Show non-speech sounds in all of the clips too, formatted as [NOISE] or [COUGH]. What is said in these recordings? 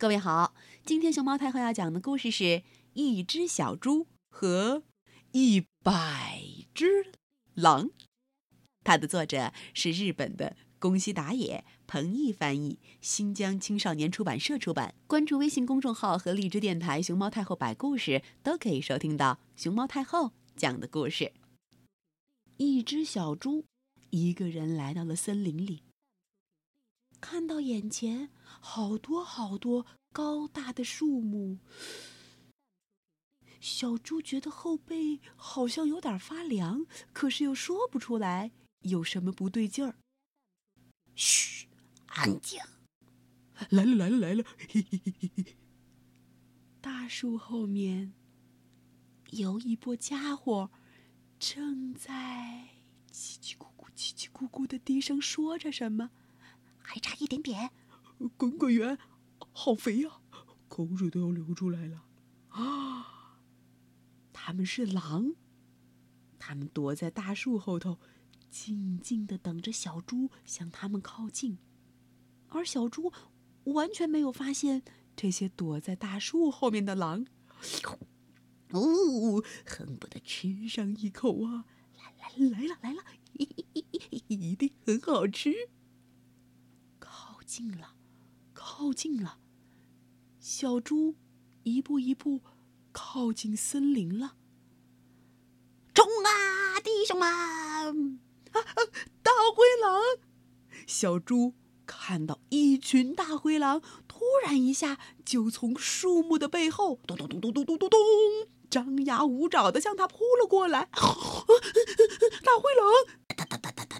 各位好，今天熊猫太后要讲的故事是《一只小猪和一百只狼》，它的作者是日本的宫西达也，彭毅翻译，新疆青少年出版社出版。关注微信公众号和荔枝电台“熊猫太后摆故事”，都可以收听到熊猫太后讲的故事。一只小猪一个人来到了森林里。看到眼前好多好多高大的树木，小猪觉得后背好像有点发凉，可是又说不出来有什么不对劲儿。嘘，安静！来了来了来了！嘿嘿嘿嘿嘿。大树后面有一波家伙，正在叽叽咕咕、叽叽咕咕的低声说着什么。还差一点点，滚滚圆，好肥呀，口水都要流出来了。啊！他们是狼，他们躲在大树后头，静静的等着小猪向他们靠近，而小猪完全没有发现这些躲在大树后面的狼。哦，恨不得吃上一口啊！来来来了来了，一定很好吃。近了，靠近了，小猪一步一步靠近森林了。冲啊，弟兄们！啊！大灰狼！小猪看到一群大灰狼，突然一下就从树木的背后咚咚咚咚咚咚咚咚，张牙舞爪的向他扑了过来。[LAUGHS] 大灰狼！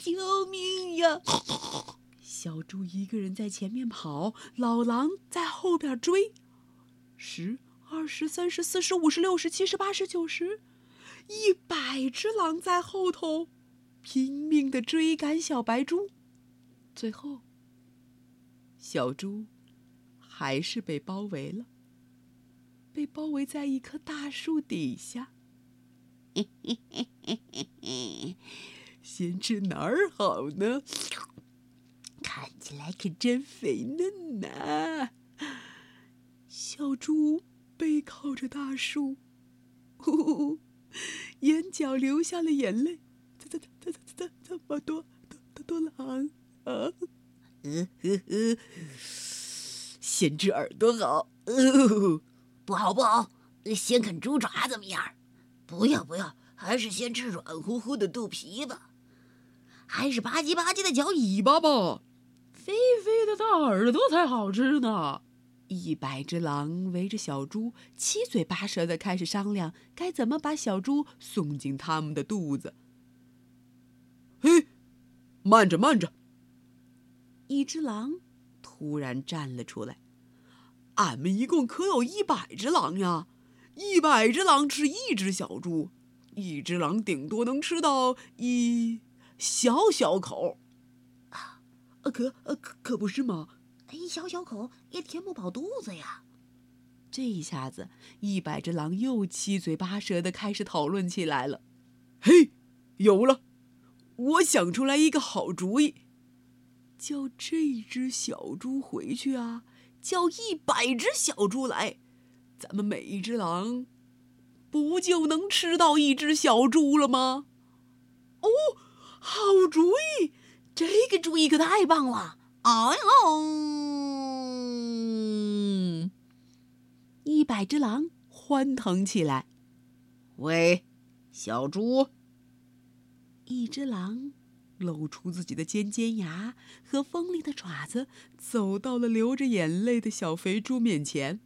救命呀！小猪一个人在前面跑，老狼在后边追。十、二十、三十、四十、五十、六十、七十、八十、九十，一百只狼在后头拼命的追赶小白猪，最后。小猪还是被包围了，被包围在一棵大树底下。先吃哪儿好呢？看起来可真肥嫩呐！小猪背靠着大树，呼呼，眼角流下了眼泪。怎怎怎怎怎这么多多多狼啊！呃呵呵，先吃耳朵好，呃，不好不好，先啃猪爪怎么样？不要不要，还是先吃软乎乎的肚皮吧，还是吧唧吧唧的嚼尾巴吧，肥肥的大耳朵才好吃呢。一百只狼围着小猪，七嘴八舌的开始商量该怎么把小猪送进他们的肚子。嘿，慢着慢着。一只狼突然站了出来：“俺们一共可有一百只狼呀！一百只狼吃一只小猪，一只狼顶多能吃到一小小口。啊，可可可不是吗？一小小口也填不饱肚子呀！”这一下子，一百只狼又七嘴八舌的开始讨论起来了。嘿，有了！我想出来一个好主意。叫这只小猪回去啊！叫一百只小猪来，咱们每一只狼，不就能吃到一只小猪了吗？哦，好主意！这个主意可太棒了！哎呦，一百只狼欢腾起来。喂，小猪，一只狼。露出自己的尖尖牙和锋利的爪子，走到了流着眼泪的小肥猪面前。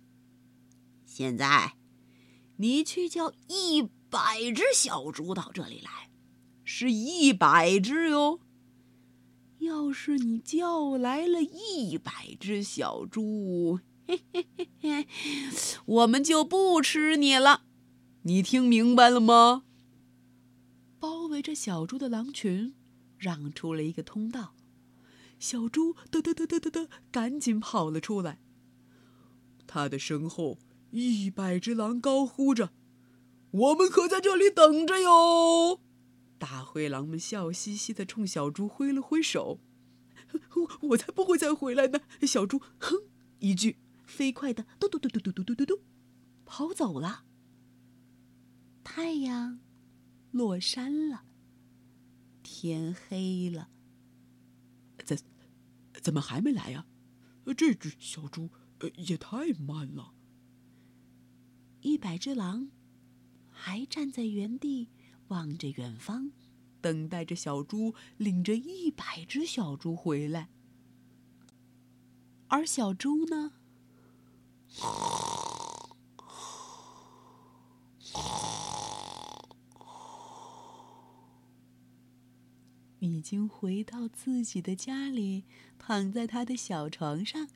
现在，你去叫一百只小猪到这里来，是一百只哟。要是你叫来了一百只小猪，嘿嘿嘿嘿，我们就不吃你了。你听明白了吗？包围着小猪的狼群让出了一个通道，小猪嘚嘚嘚嘚嘚嘚，赶紧跑了出来。他的身后，一百只狼高呼着：“我们可在这里等着哟！”大灰狼们笑嘻嘻的冲小猪挥了挥手：“ [LAUGHS] 我我才不会再回来呢！”小猪哼一句，飞快的嘟嘟嘟嘟嘟嘟嘟嘟嘟跑走了。太阳落山了，天黑了。怎怎么还没来呀？这只小猪也太慢了。一百只狼还站在原地。望着远方，等待着小猪领着一百只小猪回来。而小猪呢，已经回到自己的家里，躺在他的小床上，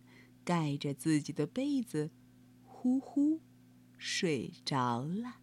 盖着自己的被子，呼呼睡着了。